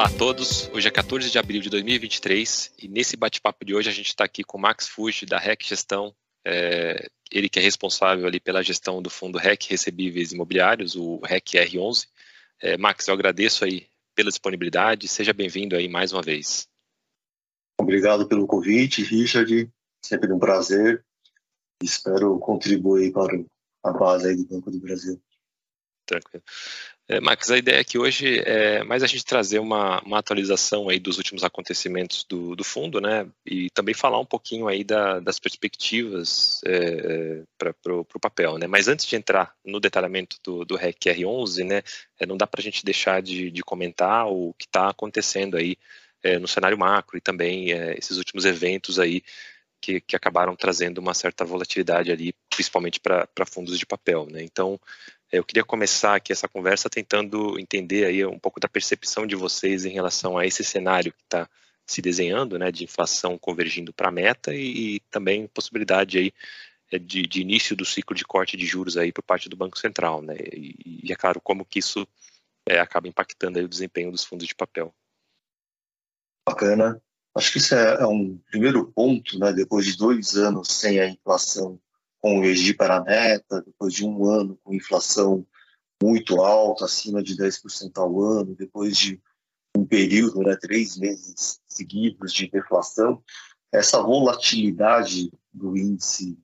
Olá a todos, hoje é 14 de abril de 2023 e nesse bate-papo de hoje a gente está aqui com o Max Fuji da REC Gestão, é, ele que é responsável ali pela gestão do fundo REC Recebíveis Imobiliários, o REC R11. É, Max, eu agradeço aí pela disponibilidade, seja bem-vindo aí mais uma vez. Obrigado pelo convite, Richard, sempre um prazer, espero contribuir para a base aí do Banco do Brasil. Tranquilo. É, Max, a ideia aqui hoje é mais a gente trazer uma, uma atualização aí dos últimos acontecimentos do, do fundo, né? E também falar um pouquinho aí da, das perspectivas é, é para o papel, né? Mas antes de entrar no detalhamento do, do REC R11, né? É, não dá para a gente deixar de, de comentar o que está acontecendo aí é, no cenário macro e também é, esses últimos eventos aí que, que, acabaram trazendo uma certa volatilidade ali, principalmente para fundos de papel, né? Então, eu queria começar aqui essa conversa tentando entender aí um pouco da percepção de vocês em relação a esse cenário que está se desenhando, né, de inflação convergindo para a meta e, e, também possibilidade aí é, de, de, início do ciclo de corte de juros aí por parte do Banco Central, né, e, e é claro como que isso é, acaba impactando aí o desempenho dos fundos de papel. Bacana. Acho que isso é, é um primeiro ponto, né, depois de dois anos sem a inflação convergir para a meta, depois de um ano com inflação muito alta, acima de 10% ao ano, depois de um período, né, três meses seguidos de deflação, essa volatilidade do índice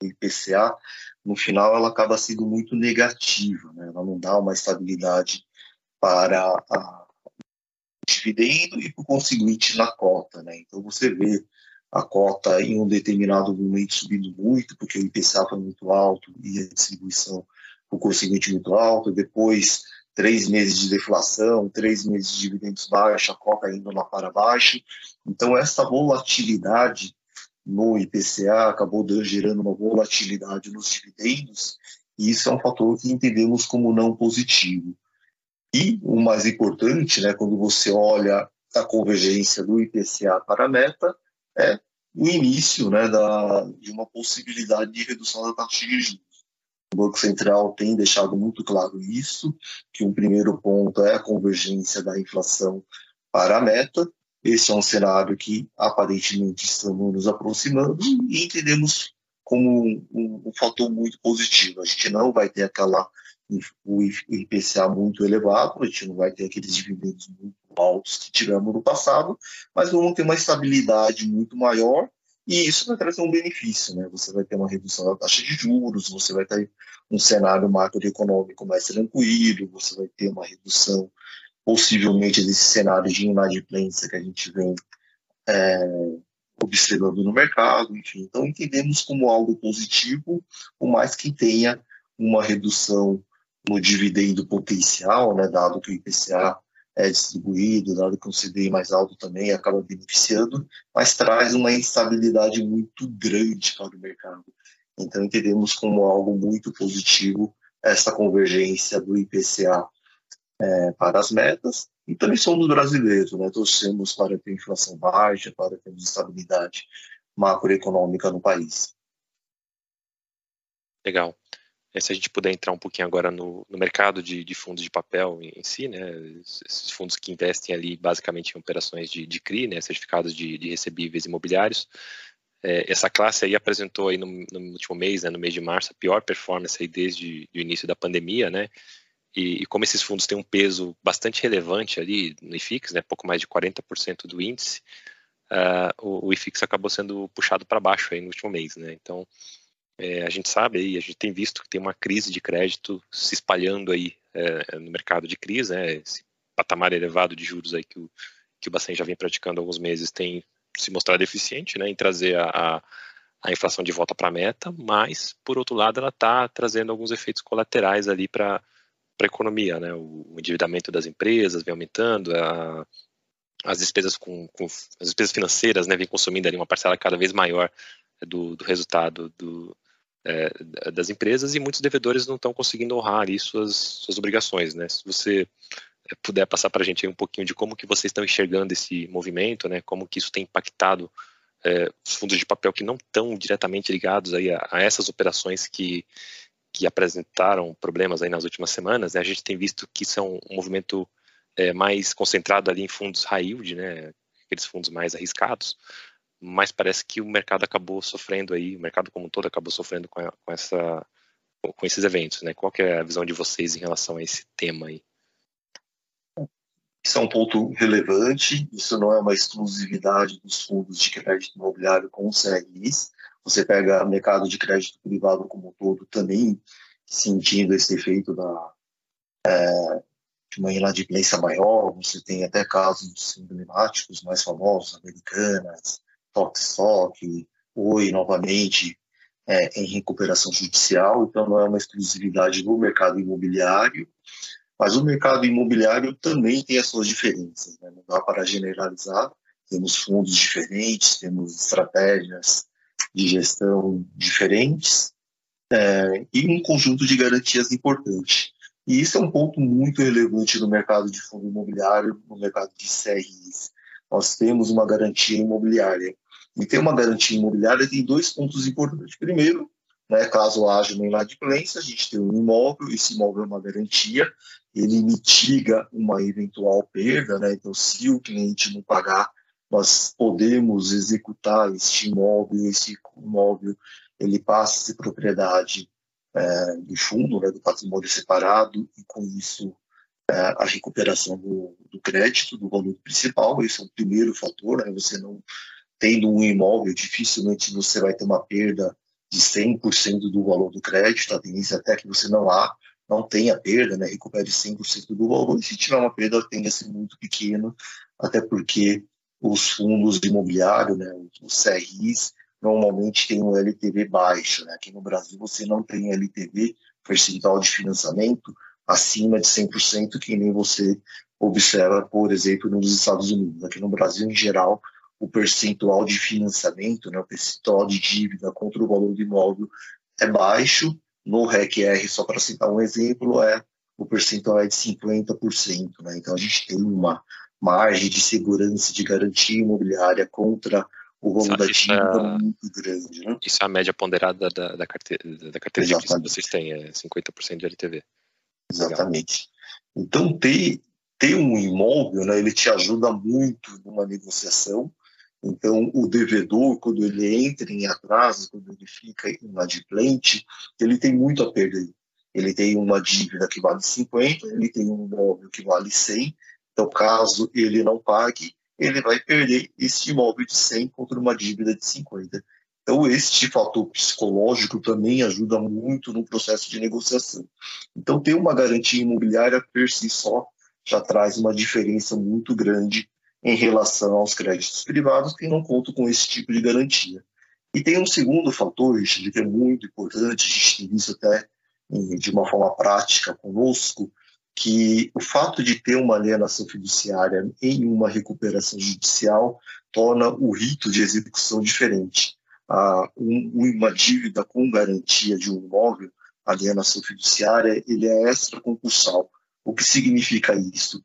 do IPCA, no final, ela acaba sendo muito negativa, né? ela não dá uma estabilidade para a dividendo e, por conseguinte, na cota. Né? Então, você vê a cota em um determinado momento subindo muito, porque o IPCA foi muito alto e a distribuição, por conseguinte, muito alta. Depois, três meses de deflação, três meses de dividendos baixos, a cota indo lá para baixo. Então, essa volatilidade no IPCA acabou gerando uma volatilidade nos dividendos, e isso é um fator que entendemos como não positivo. E o mais importante, né, quando você olha a convergência do IPCA para a meta, é o início né, da, de uma possibilidade de redução da taxa de juros. O Banco Central tem deixado muito claro isso, que um primeiro ponto é a convergência da inflação para a meta. Esse é um cenário que aparentemente estamos nos aproximando e entendemos como um, um, um fator muito positivo. A gente não vai ter aquela o IPCA muito elevado, a gente não vai ter aqueles dividendos muito altos que tivemos no passado, mas vamos ter uma estabilidade muito maior e isso vai trazer um benefício, né? Você vai ter uma redução da taxa de juros, você vai ter um cenário macroeconômico mais tranquilo, você vai ter uma redução possivelmente desse cenário de inadimplência que a gente vem é, observando no mercado, enfim. Então entendemos como algo positivo, por mais que tenha uma redução no dividendo potencial, né, dado que o IPCA é distribuído, dado que o CDI mais alto também acaba beneficiando, mas traz uma instabilidade muito grande para o mercado. Então entendemos como algo muito positivo essa convergência do IPCA é, para as metas e também somos brasileiros, né? torcemos para ter inflação baixa, para ter estabilidade macroeconômica no país. Legal. É, se a gente puder entrar um pouquinho agora no, no mercado de, de, fundos de papel em, em, si, né, esses fundos que investem ali basicamente em operações de, de CRI, né, certificados de, de recebíveis imobiliários, é, essa classe aí apresentou aí no, no, último mês, né, no mês de março, a pior performance aí desde o início da pandemia, né, e, e, como esses fundos têm um peso bastante relevante ali no IFIX, né, pouco mais de 40% do índice, uh, o, o IFIX acabou sendo puxado para baixo aí no último mês, né, então é, a gente sabe aí, a gente tem visto que tem uma crise de crédito se espalhando aí é, no mercado de crise, né? Esse patamar elevado de juros aí que o, que o Bacen já vem praticando há alguns meses tem se mostrado eficiente, né, em trazer a, a, a inflação de volta para a meta, mas, por outro lado, ela está trazendo alguns efeitos colaterais ali para a economia, né? O, o, endividamento das empresas vem aumentando, a, as despesas com, com, as despesas financeiras, né, vem consumindo ali uma parcela cada vez maior do, do resultado do, é, das empresas e muitos devedores não estão conseguindo honrar ali suas, suas obrigações, né? Se você é, puder passar para a gente um pouquinho de como que vocês estão enxergando esse movimento, né? Como que isso tem impactado é, os fundos de papel que não estão diretamente ligados aí a, a, essas operações que, que apresentaram problemas aí nas últimas semanas, né? A gente tem visto que isso é um movimento é, mais concentrado ali em fundos high yield, né, aqueles fundos mais arriscados, mas parece que o mercado acabou sofrendo aí, o mercado como um todo acabou sofrendo com, a, com essa com esses eventos, né? Qual é a visão de vocês em relação a esse tema aí? Isso é um ponto relevante, isso não é uma exclusividade dos fundos de crédito imobiliário com os CRIs. Você pega o mercado de crédito privado como um todo também sentindo esse efeito da, é, de uma inadimplência maior. Você tem até casos emblemáticos mais famosos, americanas, Tokstok, Oi, novamente, é, em recuperação judicial. Então, não é uma exclusividade do mercado imobiliário. Mas o mercado imobiliário também tem as suas diferenças, né? não dá para generalizar. Temos fundos diferentes, temos estratégias de gestão diferentes é, e um conjunto de garantias importante. E isso é um ponto muito relevante no mercado de fundo imobiliário, no mercado de CRIs. Nós temos uma garantia imobiliária. E ter uma garantia imobiliária tem dois pontos importantes. Primeiro, né, caso haja uma inadimplência, a gente tem um imóvel, esse imóvel é uma garantia, ele mitiga uma eventual perda, né? então se o cliente não pagar, nós podemos executar este imóvel, esse imóvel ele passa a ser propriedade é, do fundo, né, do patrimônio separado, e com isso é, a recuperação do, do, crédito, do valor principal, esse é o primeiro fator, né, você não tendo um imóvel, dificilmente você vai ter uma perda de 100% do valor do crédito, a tendência até que você não há, não tenha perda, né, recupere 100% do valor, e se tiver uma perda, tende a ser muito pequeno, até porque os fundos imobiliários, né, os CRIs, normalmente têm um LTV baixo. Né? Aqui no Brasil você não tem LTV, percentual de financiamento, acima de 100%, que nem você observa, por exemplo, nos Estados Unidos. Aqui no Brasil, em geral, o percentual de financiamento, né, o percentual de dívida contra o valor do imóvel é baixo. No REC-R, só para citar um exemplo, é o percentual é de 50%. Né? Então, a gente tem uma margem de segurança, de garantia imobiliária contra o volume da dívida é, muito grande. Né? Isso é a média ponderada da, da carteira, da carteira de que vocês têm, é 50% de LTV. Exatamente. Legal. Então, ter, ter um imóvel, né, ele te ajuda muito numa negociação, então, o devedor, quando ele entra em atraso, quando ele fica inadimplente, ele tem muito a perder. Ele tem uma dívida que vale 50, ele tem um imóvel que vale 100. Então, caso ele não pague, ele vai perder esse imóvel de 100 contra uma dívida de 50. Então, este fator psicológico também ajuda muito no processo de negociação. Então, ter uma garantia imobiliária per si só já traz uma diferença muito grande em relação aos créditos privados que não contam com esse tipo de garantia. E tem um segundo fator, Richard, que é muito importante, a gente tem isso até de uma forma prática conosco, que o fato de ter uma alienação fiduciária em uma recuperação judicial torna o rito de execução diferente. Ah, um, uma dívida com garantia de um imóvel, alienação fiduciária, ele é extraconcursal. O que significa isso?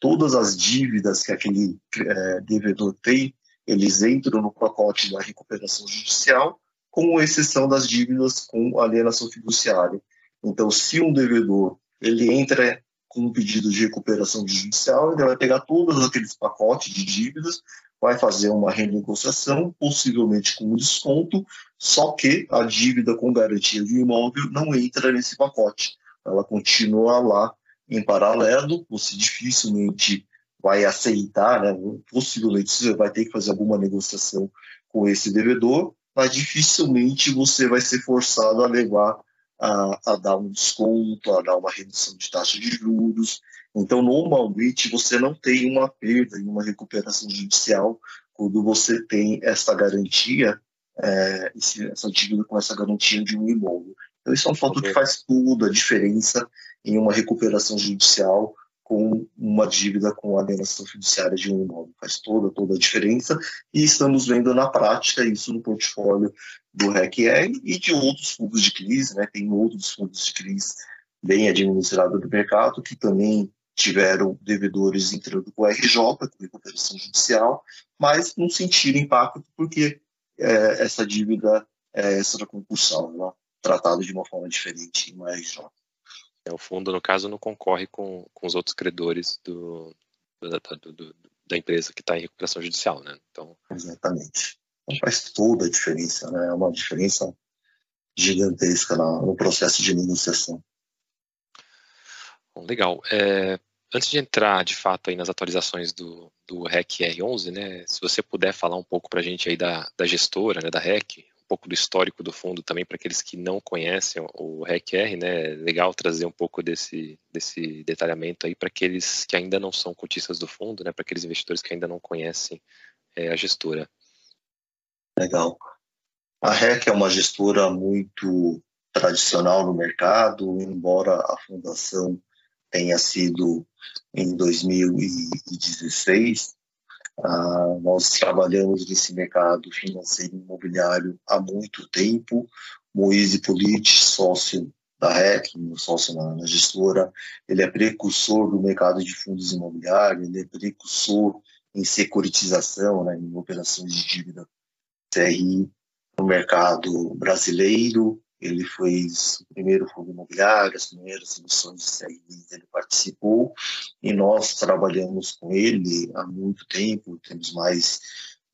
Todas as dívidas que aquele é, devedor tem, eles entram no pacote da recuperação judicial, com exceção das dívidas com alienação fiduciária. Então, se um devedor ele entra com um pedido de recuperação judicial, ele vai pegar todos aqueles pacotes de dívidas, vai fazer uma renegociação, possivelmente com um desconto, só que a dívida com garantia de imóvel não entra nesse pacote. Ela continua lá em paralelo, você dificilmente vai aceitar, né? possivelmente você vai ter que fazer alguma negociação com esse devedor, mas dificilmente você vai ser forçado a levar a, a, dar um desconto, a dar uma redução de taxa de juros. Então, normalmente, você não tem uma perda em uma recuperação judicial quando você tem essa garantia, é, essa dívida com essa garantia de um imóvel. Então, isso é um fator que faz tudo a diferença em uma recuperação judicial com uma dívida com alienação fiduciária de um imóvel. Faz toda, toda a diferença e estamos vendo na prática isso no portfólio do RECR e de outros fundos de crise, né? tem outros fundos de crise bem administrados do mercado que também tiveram devedores entrando com o RJ, com recuperação judicial, mas não sentiram impacto porque é, essa dívida é extra compulsão, tratada de uma forma diferente em uma RJ. É, o fundo, no caso, não concorre com, com os outros credores do, da, do, do, da empresa que está em recuperação judicial, né? Então... Exatamente. Então, faz toda a diferença, né? É uma diferença gigantesca no processo de negociação. Bom, legal. É, antes de entrar, de fato, aí nas atualizações do, do REC R11, né, se você puder falar um pouco para a gente aí da, da gestora, né, da REC, pouco do histórico do fundo também para aqueles que não conhecem o REC-R, né, legal trazer um pouco desse, desse detalhamento aí para aqueles que ainda não são cotistas do fundo, né, para aqueles investidores que ainda não conhecem é, a gestora. Legal. A REC é uma gestora muito tradicional no mercado, embora a fundação tenha sido em 2016. Ah, nós trabalhamos nesse mercado financeiro imobiliário há muito tempo. Moise Politi, sócio da REC, sócio na, na, gestora, ele é precursor do mercado de fundos imobiliários, ele é precursor em securitização, né, em operações de dívida CRI no mercado brasileiro, ele fez o primeiro fundo imobiliário, as primeiras emissões de CRIs ele participou e nós trabalhamos com ele há muito tempo, temos mais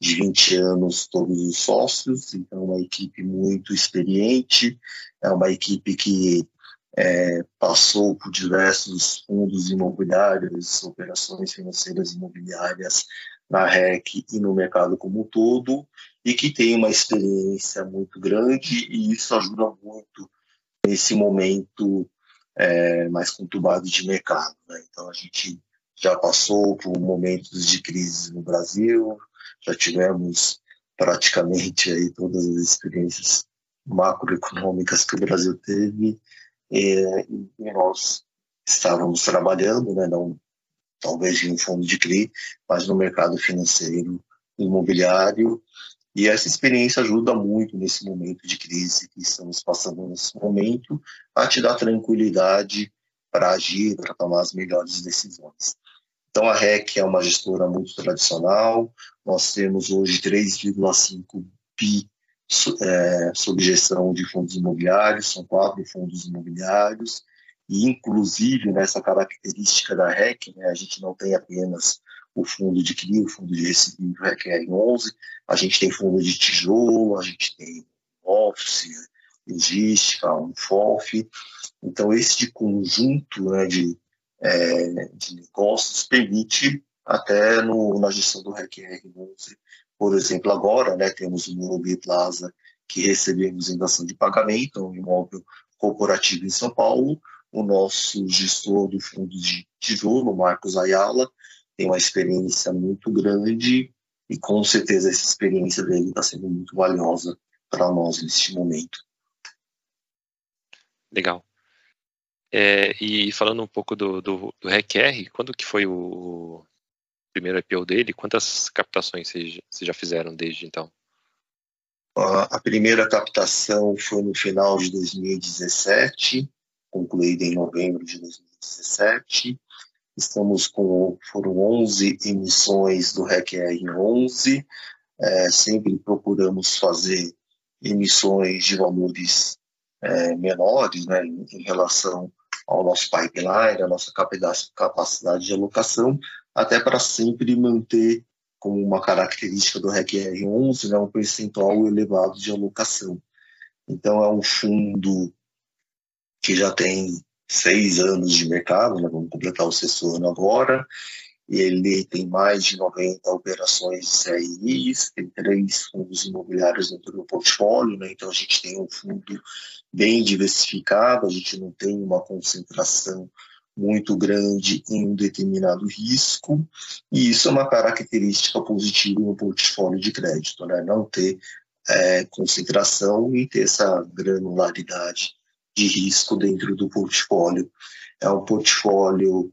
de 20 anos todos os sócios, então é uma equipe muito experiente, é uma equipe que é, passou por diversos fundos imobiliários, operações financeiras imobiliárias na REC e no mercado como um todo, e que tem uma experiência muito grande, e isso ajuda muito nesse momento é, mais conturbado de mercado. Né? Então, a gente já passou por momentos de crise no Brasil, já tivemos praticamente aí todas as experiências macroeconômicas que o Brasil teve, e, e nós estávamos trabalhando, né, não talvez em um fundo de CRI, mas no mercado financeiro imobiliário. E essa experiência ajuda muito nesse momento de crise que estamos passando nesse momento, a te dar tranquilidade para agir, para tomar as melhores decisões. Então, a REC é uma gestora muito tradicional, nós temos hoje 3,5 bi é, sob gestão de fundos imobiliários, são quatro fundos imobiliários, e inclusive nessa característica da REC, né, a gente não tem apenas o fundo de CRI, o fundo de recebimento REC em 11, a gente tem fundo de tijolo, a gente tem office, logística, um FOF, então esse conjunto né, de, é, de negócios permite até no, na gestão do REC R11, por exemplo, agora né, temos o Morumbi Plaza que recebemos em dação de pagamento, um imóvel corporativo em São Paulo, o nosso gestor do fundo de tijolo, Marcos Ayala, tem uma experiência muito grande e com certeza essa experiência dele está sendo muito valiosa para nós neste momento. Legal. É, e falando um pouco do, do, do RECR, quando que foi o primeiro IPO dele? Quantas captações vocês, vocês já fizeram desde então? A primeira captação foi no final de 2017 concluída em novembro de 2017. Estamos com, foram 11 emissões do REC-R 11, é, sempre procuramos fazer emissões de valores é, menores né, em, relação ao nosso pipeline, a nossa capacidade de alocação, até para sempre manter como uma característica do REC-R 11 né, um percentual elevado de alocação. Então, é um fundo que já tem seis anos de mercado, né? vamos completar o sexto ano agora. Ele tem mais de 90 operações de CRIs, tem três fundos imobiliários dentro do portfólio, né? então a gente tem um fundo bem diversificado, a gente não tem uma concentração muito grande em um determinado risco, e isso é uma característica positiva no portfólio de crédito, né? não ter é, concentração e ter essa granularidade de risco dentro do portfólio. É um portfólio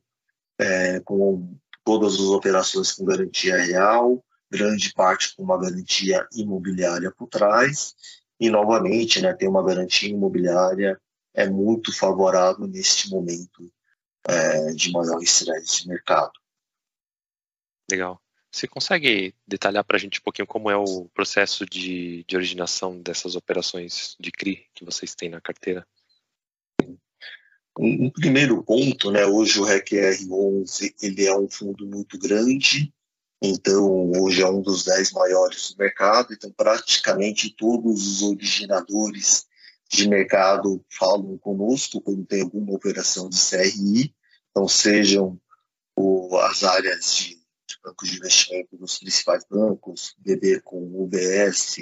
é, com todas as operações com garantia real, grande parte com uma garantia imobiliária por trás, e novamente né, tem uma garantia imobiliária é muito favorável neste momento é, de maior estresse de mercado. Legal. Você consegue detalhar para a gente um pouquinho como é o processo de, de originação dessas operações de CRI que vocês têm na carteira? Um, primeiro ponto, né, hoje o REC-R11 ele é um fundo muito grande, então hoje é um dos dez maiores do mercado, então praticamente todos os originadores de mercado falam conosco quando tem alguma operação de CRI, então sejam o, as áreas de, de bancos de investimento dos principais bancos, BB com UBS,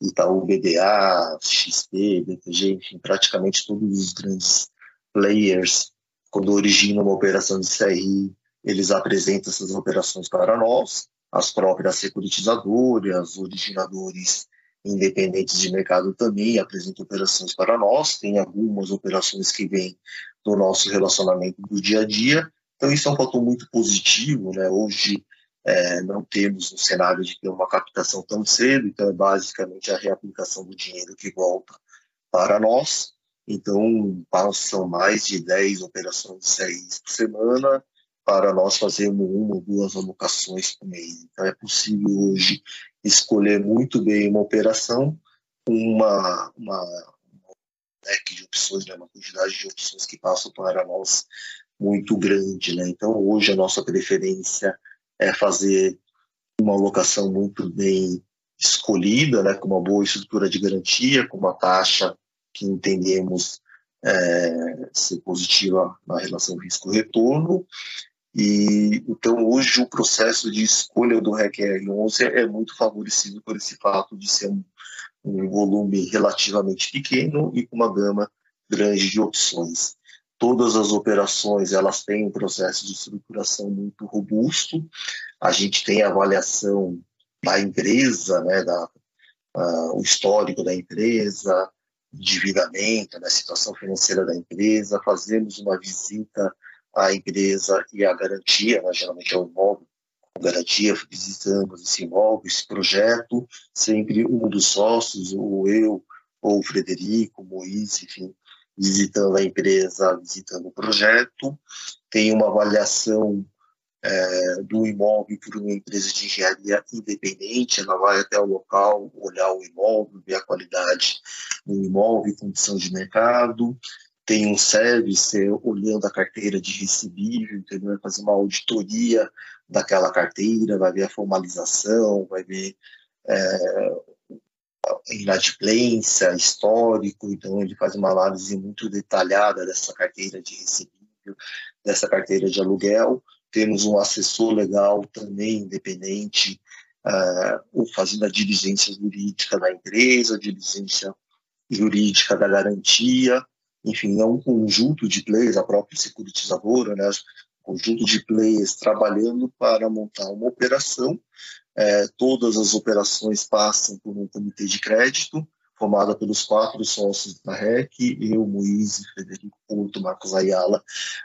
Itaú BDA, XP, BTG, enfim, praticamente todos os grandes players, quando originam uma operação de CRI, eles apresentam essas operações para nós, as próprias securitizadoras, originadores independentes de mercado também apresentam operações para nós, tem algumas operações que vêm do nosso relacionamento do dia a dia, então isso é um fator muito positivo, né? Hoje é, não temos um cenário de ter uma captação tão cedo, então é basicamente a reaplicação do dinheiro que volta para nós. Então, passam mais de 10 operações de CRIs por semana para nós fazermos uma ou duas alocações por mês. Então, é possível hoje escolher muito bem uma operação com uma, uma, uma leque de opções, né, uma quantidade de opções que passam para nós muito grande. Né? Então, hoje a nossa preferência é fazer uma alocação muito bem escolhida, né, com uma boa estrutura de garantia, com uma taxa que entendemos é, ser positiva na relação risco-retorno. E então hoje o processo de escolha do REC R11 é muito favorecido por esse fato de ser um, um volume relativamente pequeno e com uma gama grande de opções. Todas as operações elas têm um processo de estruturação muito robusto. A gente tem avaliação da empresa, né, da, uh, o histórico da empresa, endividamento, né, situação financeira da empresa, fazemos uma visita à empresa e à garantia, né, geralmente é o imóvel com garantia, visitamos esse imóvel, esse projeto, sempre um dos sócios, ou eu, ou o Frederico, o Moisés, enfim, visitando a empresa, visitando o projeto, tem uma avaliação é, do imóvel por uma empresa de engenharia independente, ela vai até o local, olhar o imóvel, ver a qualidade do imóvel, condição de mercado, tem um service olhando a carteira de recebível, entendeu? vai fazer uma auditoria daquela carteira, vai ver a formalização, vai ver é, inadimplência, histórico, então ele faz uma análise muito detalhada dessa carteira de recebível, dessa carteira de aluguel, temos um assessor legal também independente, uh, fazendo a diligência jurídica da empresa, a diligência jurídica da garantia, enfim, é um conjunto de players, a própria securitizadora, né, um conjunto de players trabalhando para montar uma operação. É, todas as operações passam por um comitê de crédito, formada pelos quatro sócios da REC, eu, Moise, Frederico Porto, Marcos Ayala,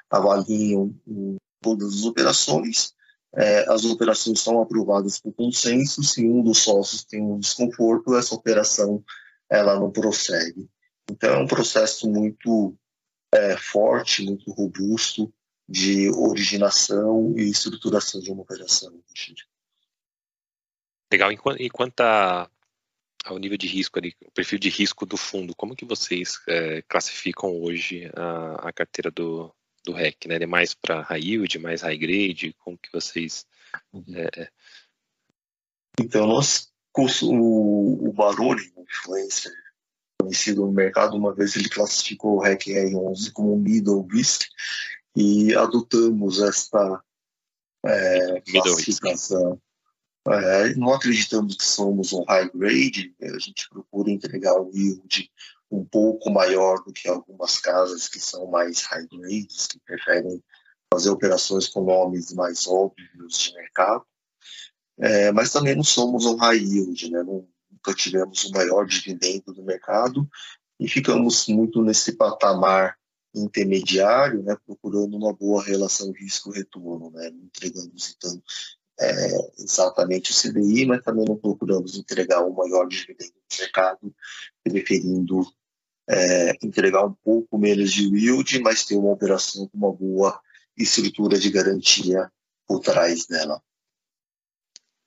avaliam o todas as operações. É, as operações são aprovadas por consenso. Se um dos sócios tem um desconforto, essa operação ela não prossegue. Então, é um processo muito é, forte, muito robusto de originação e estruturação de uma operação. Legal. E quanto ao nível de risco ali, o perfil de risco do fundo, como que vocês é, classificam hoje a, a carteira do, do REC, né? Ele é mais para high yield, mais high grade, como que vocês... Uhum. É... é. Então, nós, o, o Baroni, um influencer conhecido no mercado, uma vez ele classificou o REC R11 como middle risk e adotamos esta é, classificação. É, não acreditamos que somos um high grade, a gente procura entregar um yield um pouco maior do que algumas casas que são mais high grades, que preferem fazer operações com nomes mais óbvios de mercado. É, mas também não somos um high yield, né? nunca tivemos o maior dividendo do mercado e ficamos muito nesse patamar intermediário, né, procurando uma boa relação risco-retorno, né, entregando então, é, exatamente o CDI, mas também não procuramos entregar o maior dividendo do mercado, preferindo é, entregar um pouco menos de yield, mas ter uma operação com uma boa estrutura de garantia por trás dela.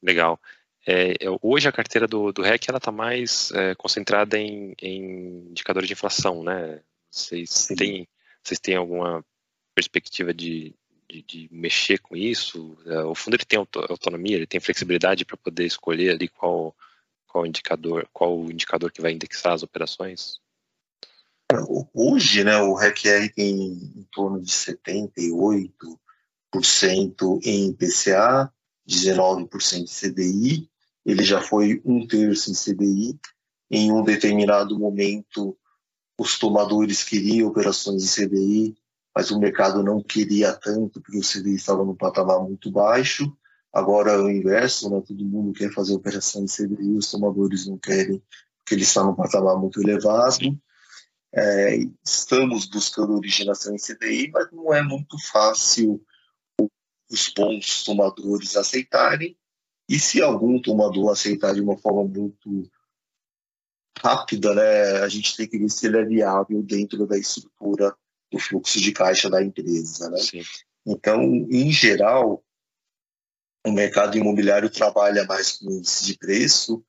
Legal. É, hoje a carteira do, do REC está mais é, concentrada em, em indicadores de inflação, né? Vocês têm, Vocês têm alguma perspectiva de, de, de mexer com isso? É, o fundo ele tem autonomia, ele tem flexibilidade para poder escolher ali qual qual indicador, qual indicador que vai indexar as operações? Hoje, né, o RECR tem em torno de 78% em IPCA, 19% em CDI, ele já foi um terço em CDI. Em um determinado momento, os tomadores queriam operações em CDI, mas o mercado não queria tanto, porque o CDI estava num patamar muito baixo. Agora é o inverso, né? todo mundo quer fazer operação em CDI, os tomadores não querem, porque ele está num patamar muito elevado. É, estamos buscando originação em CDI, mas não é muito fácil os bons tomadores aceitarem. E se algum tomador aceitar de uma forma muito rápida, né, a gente tem que ver se ele é viável dentro da estrutura do fluxo de caixa da empresa. Né? Então, em geral, o mercado imobiliário trabalha mais com índice de preço,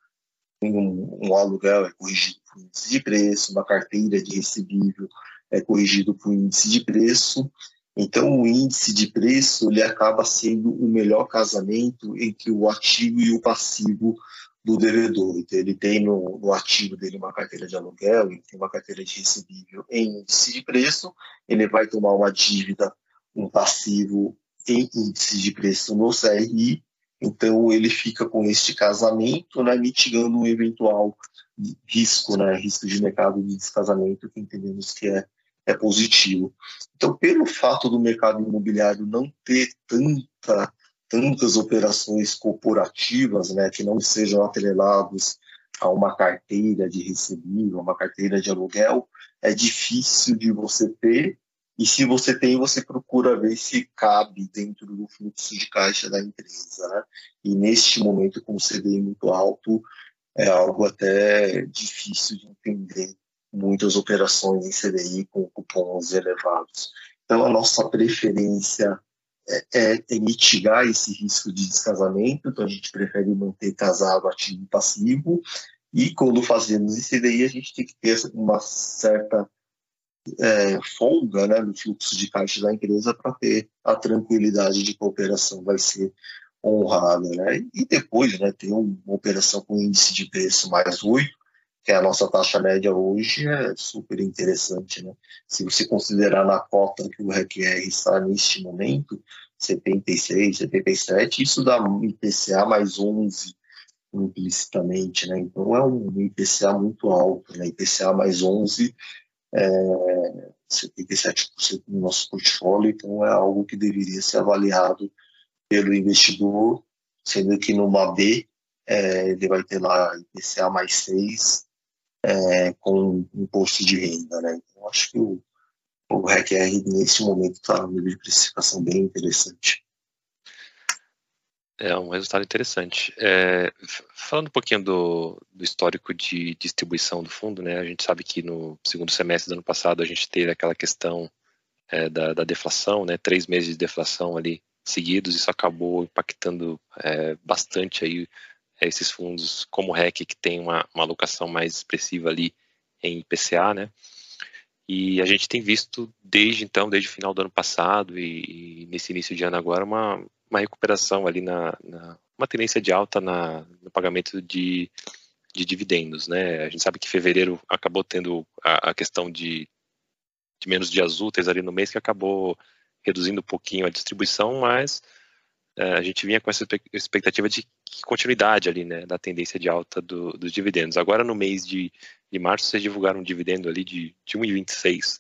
um, um aluguel é corrigido por índice de preço, uma carteira de recebível é corrigido por índice de preço. Então, o índice de preço ele acaba sendo o melhor casamento entre o ativo e o passivo do devedor. Então, ele tem no, no, ativo dele uma carteira de aluguel, ele tem uma carteira de recebível em índice de preço, ele vai tomar uma dívida, um passivo em índice de preço no CRI, então ele fica com este casamento, né, mitigando um eventual risco, né, risco de mercado de descasamento, que entendemos que é, é positivo. Então, pelo fato do mercado imobiliário não ter tanta, tantas operações corporativas, né, que não sejam atrelados a uma carteira de recebível, uma carteira de aluguel, é difícil de você ter e se você tem, você procura ver se cabe dentro do fluxo de caixa da empresa. Né? E neste momento, com o CDI muito alto, é algo até difícil de entender muitas operações em CDI com cupons elevados. Então, a nossa preferência é, é, é, mitigar esse risco de descasamento, então a gente prefere manter casado ativo e passivo, e quando fazemos em CDI, a gente tem que ter uma certa é, folga né, no fluxo de caixa da empresa para ter a tranquilidade de que a operação vai ser honrada. Né? E depois né, ter uma operação com índice de preço mais 8, que é a nossa taxa média hoje, é super interessante. Né? Se você considerar na cota que o RECR está neste momento, 76, 77, isso dá um IPCA mais 11 implicitamente, né? Então é um IPCA muito alto, né? IPCA mais 11 é, 77% do nosso portfólio, então é algo que deveria ser avaliado pelo investidor, sendo que numa B é, ele vai ter lá IPCA mais 6 é, com imposto de renda. Né? Então acho que o, o nesse momento está no nível de precificação bem interessante. É um resultado interessante. É, falando um pouquinho do, do, histórico de distribuição do fundo, né, a gente sabe que no segundo semestre do ano passado a gente teve aquela questão é, da, da, deflação, né, três meses de deflação ali seguidos, isso acabou impactando é, bastante aí esses fundos como o REC, que tem uma, uma alocação mais expressiva ali em IPCA, né, e a gente tem visto desde então, desde o final do ano passado e, e nesse início de ano agora, uma, uma recuperação ali na, na uma tendência de alta na, no pagamento de, de dividendos, né? A gente sabe que fevereiro acabou tendo a, a questão de, de, menos dias úteis ali no mês que acabou reduzindo um pouquinho a distribuição, mas é, a gente vinha com essa expectativa de continuidade ali, né, da tendência de alta do, dos dividendos. Agora no mês de, de março vocês divulgaram um dividendo ali de, de 1,26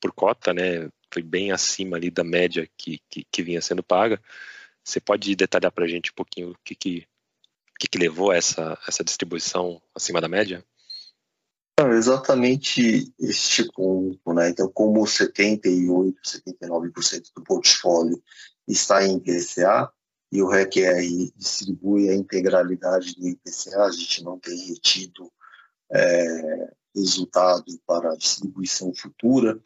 por cota, né? Foi bem acima ali da média que, que, que vinha sendo paga. Você pode detalhar para a gente um pouquinho o que, que, que, que levou a essa, essa distribuição acima da média? Não, exatamente este ponto, né? Então, como 78, 79% do portfólio está em IPCA e o RECR distribui a integralidade do IPCA, a gente não tem retido é, resultado para distribuição futura.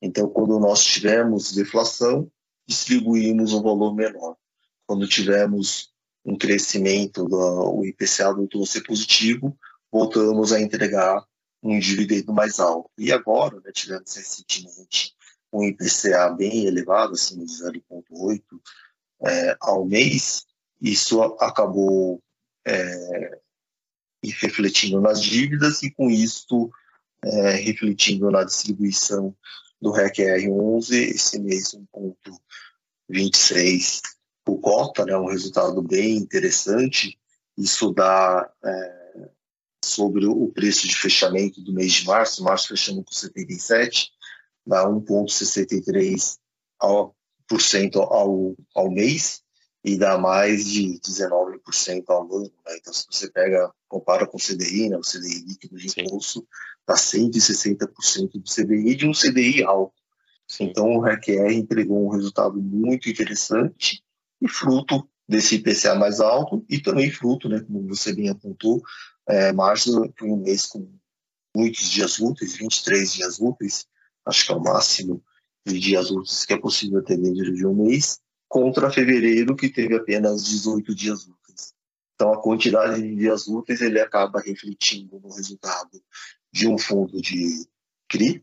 Então, quando nós tivermos deflação, distribuímos um valor menor quando tivermos um crescimento do IPCA voltou a ser positivo, voltamos a entregar um dividendo mais alto. E agora, né, tivemos recentemente um IPCA bem elevado, de 0,8 é, ao mês, isso acabou é, refletindo nas dívidas e, com isso, é, refletindo na distribuição do REC R11, esse mês 1,26 por cota, né, um resultado bem interessante. Isso dá é, sobre o preço de fechamento do mês de março, março fechando com 77, dá 1,63% ao, ao, ao mês e dá mais de 19% ao ano. Né? Então, se você pega, compara com o CDI, né? o CDI líquido de impulso, dá 160% do CDI de um CDI alto. Sim. Então, o RECR entregou um resultado muito interessante e fruto desse IPCA mais alto e também fruto, né, como você bem apontou, é, março foi um mês com muitos dias úteis, 23 dias úteis, acho que é o máximo de dias úteis que é possível ter dentro de um mês, contra fevereiro, que teve apenas 18 dias úteis. Então, a quantidade de dias úteis ele acaba refletindo no resultado de um fundo de CRI.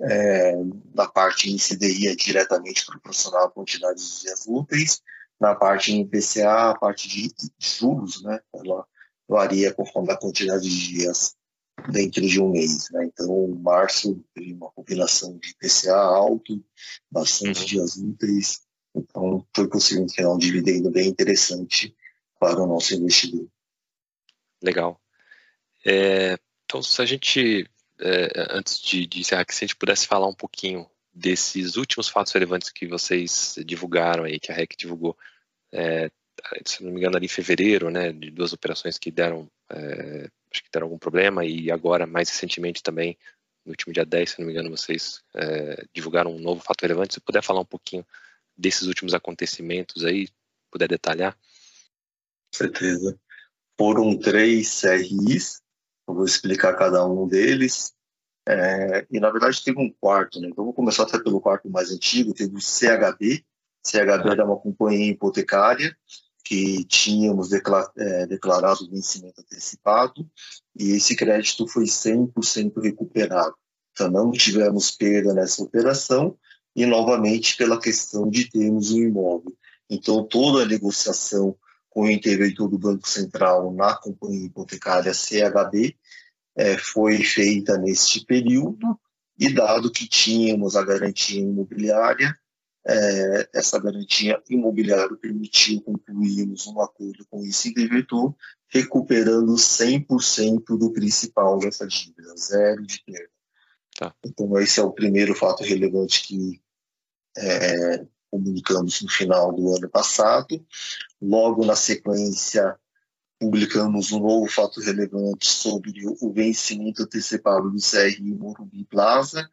É, na parte em CDI é diretamente proporcional à quantidade de dias úteis. Na parte em IPCA, a parte de juros, né, ela varia conforme a quantidade de dias dentro de um mês. Né? Então, março teve uma combinação de IPCA alto, bastante uhum. dias úteis, então, foi possível criar um dividendo bem interessante para o nosso investidor. Legal. É, então, se a gente, é, antes de, de encerrar, se a gente pudesse falar um pouquinho desses últimos fatos relevantes que vocês divulgaram aí, que a REC divulgou, é, se não me engano, ali em fevereiro, né, de duas operações que deram, é, acho que deram algum problema, e agora, mais recentemente também, no último dia 10, se não me engano, vocês é, divulgaram um novo fato relevante. Se puder falar um pouquinho desses últimos acontecimentos aí, puder detalhar? Com certeza. Foram três CRIs, eu vou explicar cada um deles. É, e na verdade teve um quarto, né? Então vou começar até pelo quarto mais antigo, teve o CHB. CHB era uma companhia hipotecária que tínhamos é, declarado vencimento antecipado e esse crédito foi 100% recuperado. Então não tivemos perda nessa operação e novamente pela questão de termos um imóvel. Então, toda a negociação com o interventor do Banco Central na companhia hipotecária CHB é, foi feita neste período e dado que tínhamos a garantia imobiliária, é, essa garantia imobiliária permitiu concluirmos um acordo com esse interventor, recuperando 100% do principal dessa dívida, zero de perda. Tá. Então, esse é o primeiro fato relevante que é, comunicamos no final do ano passado. Logo na sequência, publicamos um novo fato relevante sobre o vencimento antecipado do CRI Morumbi Plaza.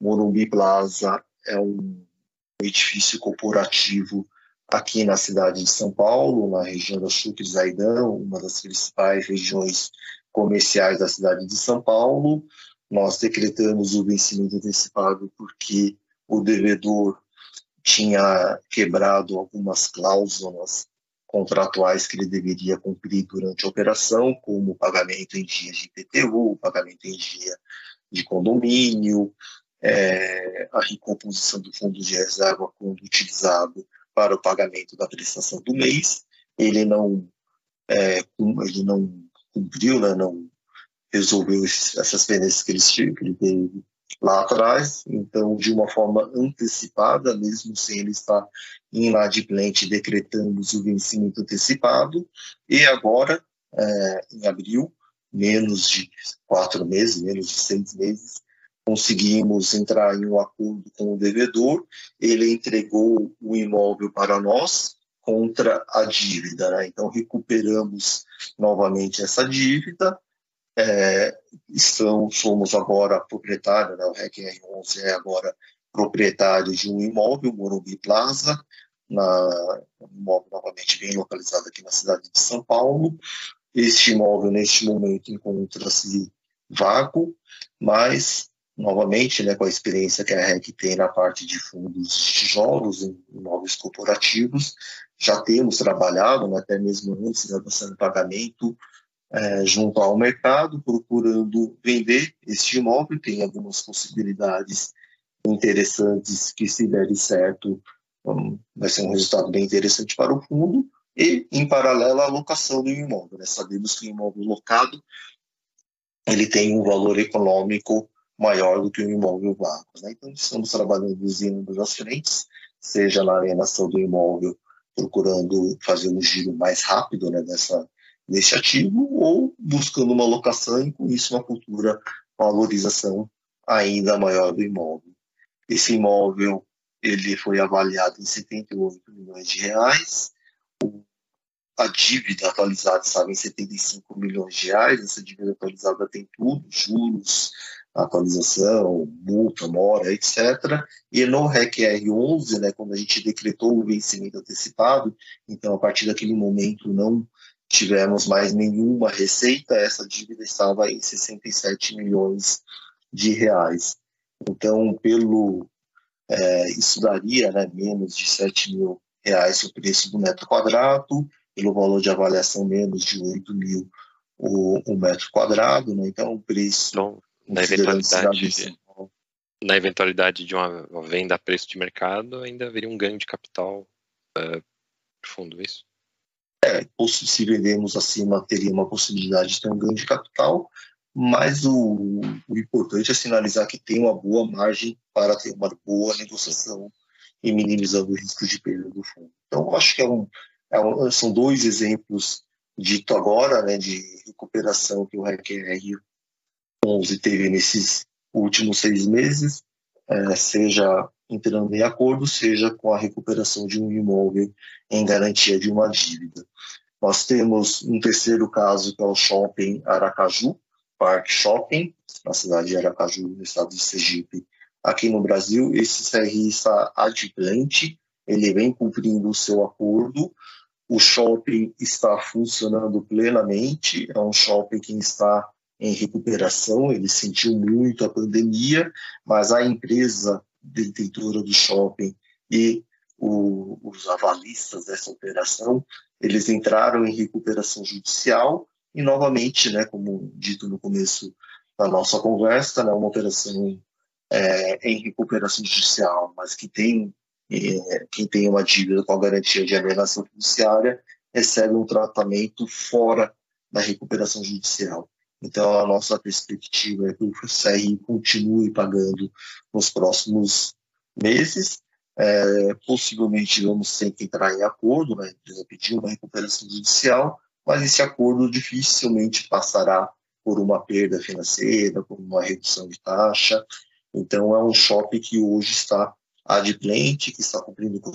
Morumbi Plaza é um edifício corporativo aqui na cidade de São Paulo, na região da Chuque Zaidão, uma das principais regiões comerciais da cidade de São Paulo. Nós decretamos o vencimento antecipado porque o devedor tinha quebrado algumas cláusulas contratuais que ele deveria cumprir durante a operação, como pagamento em dia de IPTU, pagamento em dia de condomínio, é, a recomposição do fundo de reserva quando utilizado para o pagamento da prestação do mês. Ele não, é, ele não cumpriu, né, não resolveu essas pendências que ele, que ele teve lá atrás, então de uma forma antecipada, mesmo sem ele estar inadimplente, decretamos o vencimento antecipado, e agora, é, em abril, menos de quatro meses, menos de seis meses, conseguimos entrar em um acordo com o devedor, ele entregou o imóvel para nós contra a dívida, né? então recuperamos novamente essa dívida, é, estão, somos agora proprietário, né, o REC R11 é agora proprietário de um imóvel, Morumbi Plaza, na, um imóvel novamente bem localizado aqui na cidade de São Paulo. Este imóvel, neste momento, encontra-se vago, mas, novamente, né, com a experiência que a REC tem na parte de fundos de tijolos, em imóveis corporativos, já temos trabalhado, né, até mesmo antes dação de pagamento, é, junto ao mercado, procurando vender este imóvel. Tem algumas possibilidades interessantes que, se derem certo, um, vai ser um resultado bem interessante para o fundo. E, em paralelo, a alocação do imóvel. Né? Sabemos que o imóvel locado ele tem um valor econômico maior do que o imóvel vago. Né? Então, estamos trabalhando em ambas as frentes, seja na alienação do imóvel, procurando fazer um giro mais rápido né, dessa, desse ativo, ou buscando uma locação e, com isso, uma futura valorização ainda maior do imóvel. Esse imóvel ele foi avaliado em 78 milhões de reais, a dívida atualizada estava em 75 milhões de reais, essa dívida atualizada tem tudo, juros, atualização, multa, mora, etc. E no REC R11, né, quando a gente decretou o vencimento antecipado, então a partir daquele momento não tivemos mais nenhuma receita, essa dívida estava em 67 milhões de reais. Então, pelo é, isso daria né, menos de 7 mil reais o preço do metro quadrado, pelo valor de avaliação menos de 8 mil o, o metro quadrado, né? então o preço então, na eventualidade, na eventualidade de uma, venda a preço de mercado, ainda haveria um ganho de capital uh, fundo, isso? É, se vendemos acima, teria uma possibilidade de ter um ganho de capital, mas o, o importante é sinalizar que tem uma boa margem para ter uma boa negociação e minimizando o risco de perda do fundo. Então, acho que é um, é um, são dois exemplos dito agora, né, de recuperação que o RQR 11 teve nesses últimos seis meses, é, seja entrando em acordo, seja com a recuperação de um imóvel em garantia de uma dívida. Nós temos um terceiro caso, que é o Shopping Aracaju, Park Shopping, na cidade de Aracaju, no estado de Sergipe, aqui no Brasil. Esse CRI está adimplente, ele vem cumprindo o seu acordo, o shopping está funcionando plenamente, é um shopping que está em recuperação, ele sentiu muito a pandemia, mas a empresa detentora do shopping e o, os avalistas dessa operação, eles entraram em recuperação judicial e novamente, né, como dito no começo da nossa conversa, né, uma operação é, em recuperação judicial, mas que tem é, quem tem uma dívida com a garantia de alienação fiduciária recebe um tratamento fora da recuperação judicial. Então, a nossa perspectiva é que o CRI continue pagando nos próximos meses. É, possivelmente vamos ter que entrar em acordo, né? a empresa pediu uma recuperação judicial, mas esse acordo dificilmente passará por uma perda financeira, por uma redução de taxa. Então, é um shopping que hoje está adimplente, que está cumprindo com,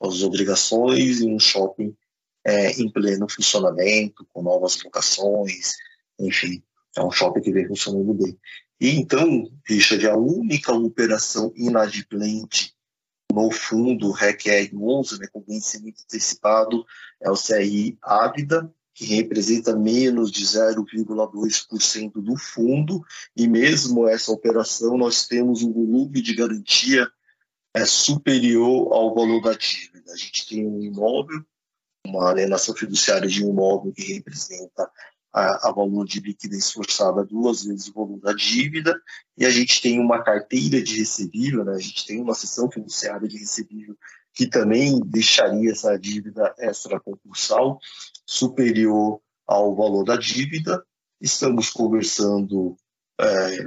as obrigações, e um shopping é, em pleno funcionamento, com novas locações, enfim, é um shopping que vem funcionando bem. E então, Richard, a única operação inadimplente no fundo REC 11, né, com vencimento antecipado, é o CRI Ávida, que representa menos de 0,2% do fundo, e mesmo essa operação nós temos um volume de garantia é superior ao valor da dívida. A gente tem um imóvel, uma alienação fiduciária de um imóvel que representa a, a, valor de liquidez forçada duas vezes o valor da dívida, e a gente tem uma carteira de recebível, né? a gente tem uma sessão fiduciária de recebível que também deixaria essa dívida extra-concursal superior ao valor da dívida. Estamos conversando é,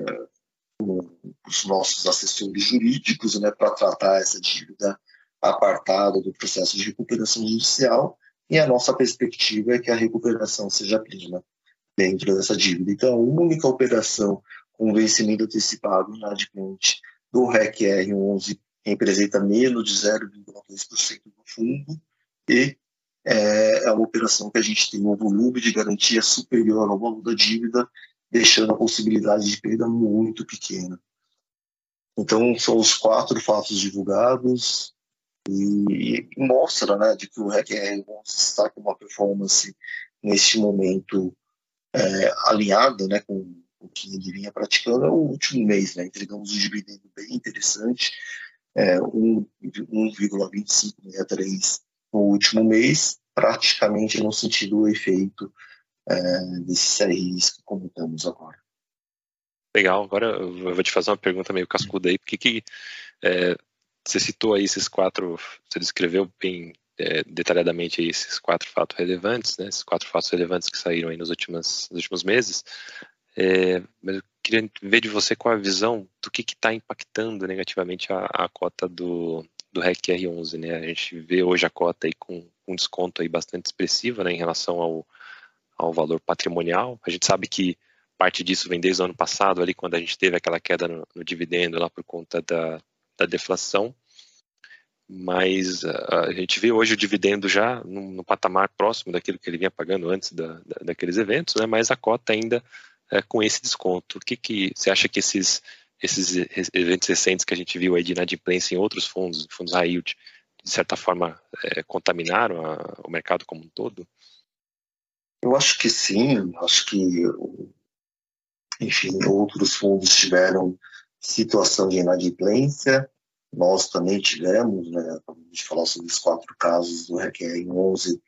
com os nossos assessores jurídicos né, para tratar essa dívida apartada do processo de recuperação judicial e a nossa perspectiva é que a recuperação seja plena dentro dessa dívida. Então, a única operação com vencimento antecipado inadimplente do REC R11 representa menos de 0,2% do fundo e é, é uma operação que a gente tem um volume de garantia superior ao valor da dívida deixando a possibilidade de perda muito pequena. Então, são os quatro fatos divulgados e, mostra né, de que o REC está com uma performance neste momento é, alinhada né, com o que ele vinha praticando é o último mês. Né? Entregamos um dividendo bem interessante, é, 1,2563 no último mês, praticamente no sentido efeito é, desses CRIs que comentamos agora. Legal, agora eu vou te fazer uma pergunta meio cascuda aí, porque que é, você citou aí esses quatro, você descreveu bem é, detalhadamente esses quatro fatos relevantes, né, esses quatro fatos relevantes que saíram aí nos últimos, nos últimos meses, é, mas eu queria ver de você qual a visão do que está impactando negativamente a, a cota do, do REC R11, né, a gente vê hoje a cota aí com um desconto aí bastante expressivo, né, em relação ao, ao valor patrimonial, a gente sabe que parte disso vem desde o ano passado, ali quando a gente teve aquela queda no, no dividendo lá por conta da, da deflação. Mas a, a gente vê hoje o dividendo já no, no, patamar próximo daquilo que ele vinha pagando antes da, da, daqueles eventos, né? mas a cota ainda é, com esse desconto. O que, que você acha que esses, esses eventos recentes que a gente viu aí de inadimplência em outros fundos, fundos high yield, de certa forma é, contaminaram a, o mercado como um todo? Eu acho que sim, acho que enfim, outros fundos tiveram situação de inadimplência, nós também tivemos, né, acabamos de falar sobre os quatro casos do RECR em 11,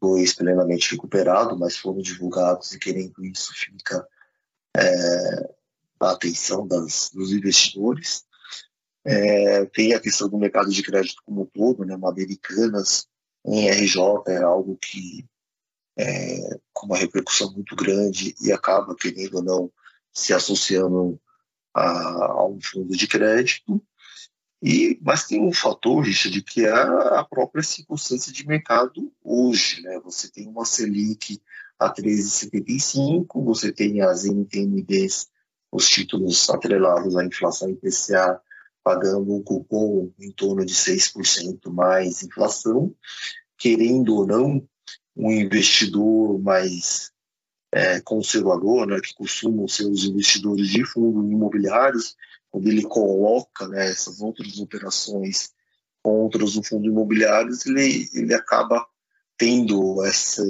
dois plenamente recuperados, mas foram divulgados e querendo isso fica é, a atenção das, dos investidores. É, tem a questão do mercado de crédito como um todo, né, Americanas em RJ é algo que é, com uma repercussão muito grande e acaba, querendo ou não, se associando a, a um fundo de crédito. E, mas tem um fator, Richard, que é a própria circunstância de mercado hoje. Né? Você tem uma Selic a 13,75, você tem as NTNBs, os títulos atrelados à inflação IPCA, pagando um cupom em torno de 6% mais inflação. Querendo ou não, um investidor mais é, conservador, né, que costumam ser os investidores de fundos imobiliários, quando ele coloca né, essas outras operações contra os fundos imobiliários, ele, ele acaba tendo essa,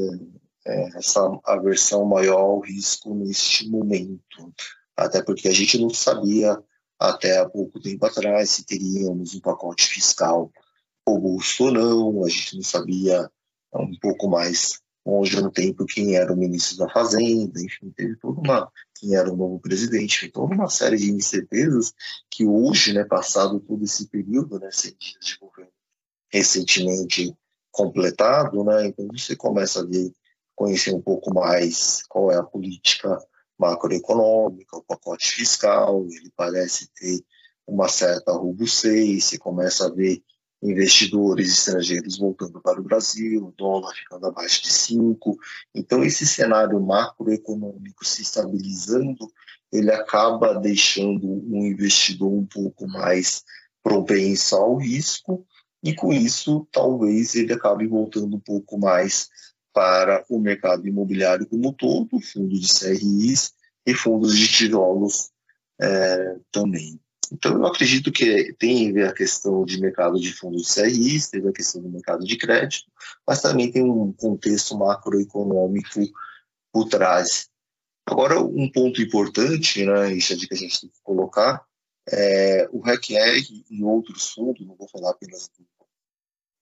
é, essa aversão maior ao risco neste momento. Até porque a gente não sabia até há pouco tempo atrás se teríamos um pacote fiscal robusto ou não, a gente não sabia um pouco mais longe no tempo quem era o ministro da Fazenda, enfim, teve toda uma. quem era o novo presidente, teve toda uma série de incertezas que hoje, né, passado todo esse período, né, dias de governo recentemente completado, né, então você começa a ver, conhecer um pouco mais qual é a política macroeconômica, o pacote fiscal, ele parece ter uma certa robustez, você começa a ver investidores estrangeiros voltando para o Brasil, dólar ficando abaixo de 5. Então, esse cenário macroeconômico se estabilizando, ele acaba deixando um investidor um pouco mais propenso ao risco, e com isso, talvez ele acabe voltando um pouco mais para o mercado imobiliário como todo, fundos de CRIs e fundos de tijolos é, também. Então, eu acredito que tem a questão de mercado de fundos de CRIs, teve a questão do mercado de crédito, mas também tem um contexto macroeconômico por trás. Agora, um ponto importante, né, Richard, que a gente tem que colocar, é o RECR e outros fundos, não vou falar apenas do,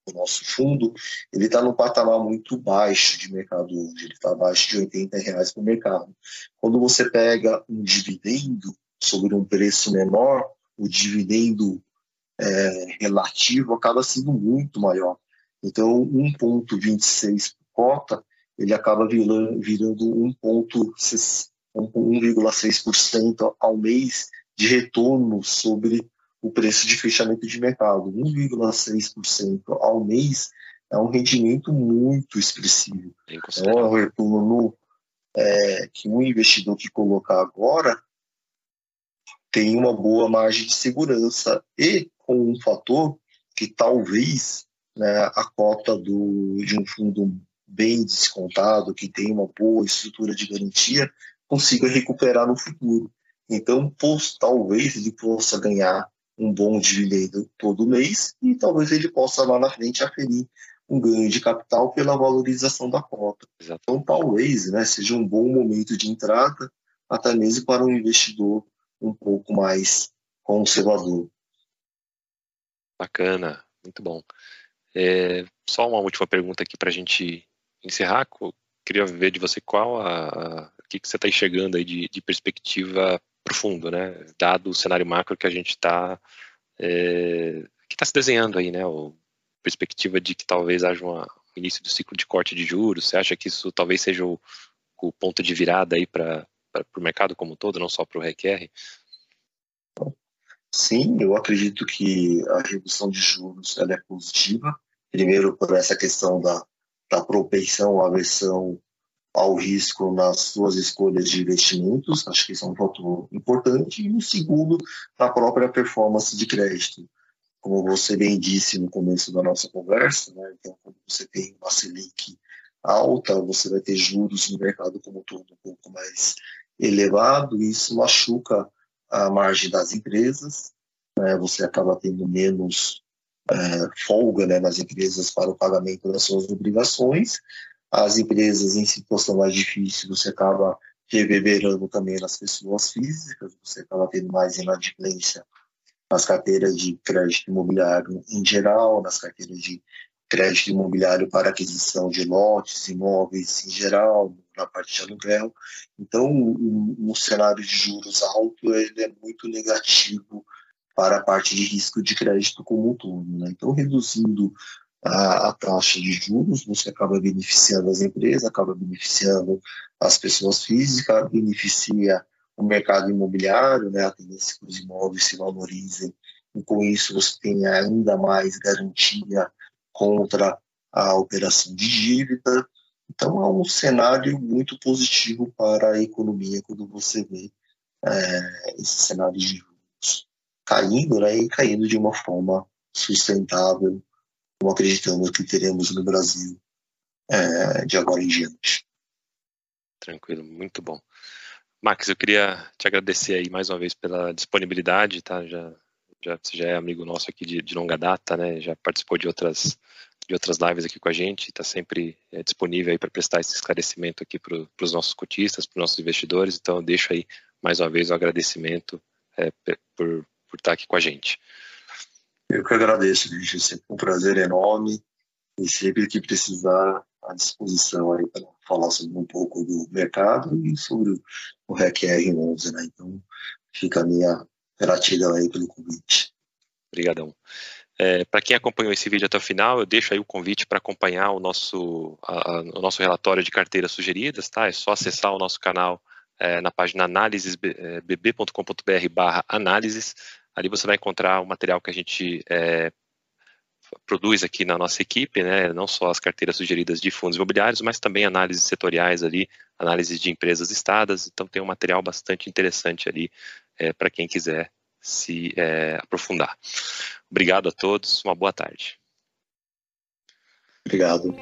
do nosso fundo, ele está num patamar muito baixo de mercado hoje, ele está abaixo de 80 reais por mercado. Quando você pega um dividendo sobre um preço menor, o dividendo é, relativo acaba sendo muito maior. Então, 1,26 cota, ele acaba virando, virando 1,6% ao mês de retorno sobre o preço de fechamento de mercado. 1,6% ao mês é um rendimento muito expressivo. Então, é um retorno é, que um investidor que colocar agora tem uma boa margem de segurança e com um fator que talvez né, a cota do, de um fundo bem descontado, que tem uma boa estrutura de garantia, consiga recuperar no futuro. Então, pois, talvez ele possa ganhar um bom dividendo todo mês e talvez ele possa lá na frente aferir um ganho de capital pela valorização da cota. Então, talvez né, seja um bom momento de entrada, até mesmo para um investidor um pouco mais conservador. Bacana, muito bom. É, só uma última pergunta aqui para a gente encerrar. Eu queria ver de você qual a, o que, que você está enxergando aí de, de, perspectiva profundo, né? Dado o cenário macro que a gente está é, que está se desenhando aí, né? O perspectiva de que talvez haja uma, um início do ciclo de corte de juros. Você acha que isso talvez seja o, o ponto de virada aí para o mercado como um todo, não só para o RQR? Sim, eu acredito que a redução de juros ela é positiva. Primeiro, por essa questão da, da propensão, aversão ao risco nas suas escolhas de investimentos, acho que isso é um ponto importante. E o segundo, a própria performance de crédito. Como você bem disse no começo da nossa conversa, né? então, quando você tem uma Selic alta, você vai ter juros no mercado como todo um pouco mais elevado, e isso machuca a margem das empresas, né, você acaba tendo menos é, folga né, nas empresas para o pagamento das suas obrigações. As empresas em situação mais difícil, você acaba reverberando também nas pessoas físicas, você acaba tendo mais inadimplência nas carteiras de crédito imobiliário em geral, nas carteiras de crédito imobiliário para aquisição de lotes, imóveis em geral, na parte de aluguel. Então, um, um cenário de juros alto ele é muito negativo para a parte de risco de crédito como um todo. Né? Então, reduzindo a, a, taxa de juros, você acaba beneficiando as empresas, acaba beneficiando as pessoas físicas, beneficia o mercado imobiliário, né? a tendência que os imóveis se valorizem, e com isso você tem ainda mais garantia contra a operação de dívida. Então, é um cenário muito positivo para a economia quando você vê é, esse cenário de juros caindo né, e caindo de uma forma sustentável, como acreditamos que teremos no Brasil é, de agora em diante. Tranquilo, muito bom. Max, eu queria te agradecer aí mais uma vez pela disponibilidade, tá? Já já, já é amigo nosso aqui de, de longa data, né? Já participou de outras de outras lives aqui com a gente, está sempre é, disponível aí para prestar esse esclarecimento aqui para os nossos cotistas, para os nossos investidores. Então, eu deixo aí mais uma vez o agradecimento é, por, por estar aqui com a gente. Eu que agradeço, gente. É sempre um prazer enorme e sempre que precisar à disposição aí para falar sobre um pouco do mercado e sobre o REC R11, né? Então, fica a minha Gratidão aí pelo convite. Obrigadão. É, para quem acompanhou esse vídeo até o final, eu deixo aí o convite para acompanhar o nosso, a, o nosso relatório de carteiras sugeridas, tá? É só acessar o nosso canal é, na página analisesbb.com.br é, análises. Ali você vai encontrar o material que a gente é, produz aqui na nossa equipe, né? Não só as carteiras sugeridas de fundos imobiliários, mas também análises setoriais ali, análises de empresas listadas. Então tem um material bastante interessante ali é, para quem quiser se é, aprofundar. Obrigado a todos, uma boa tarde. Obrigado.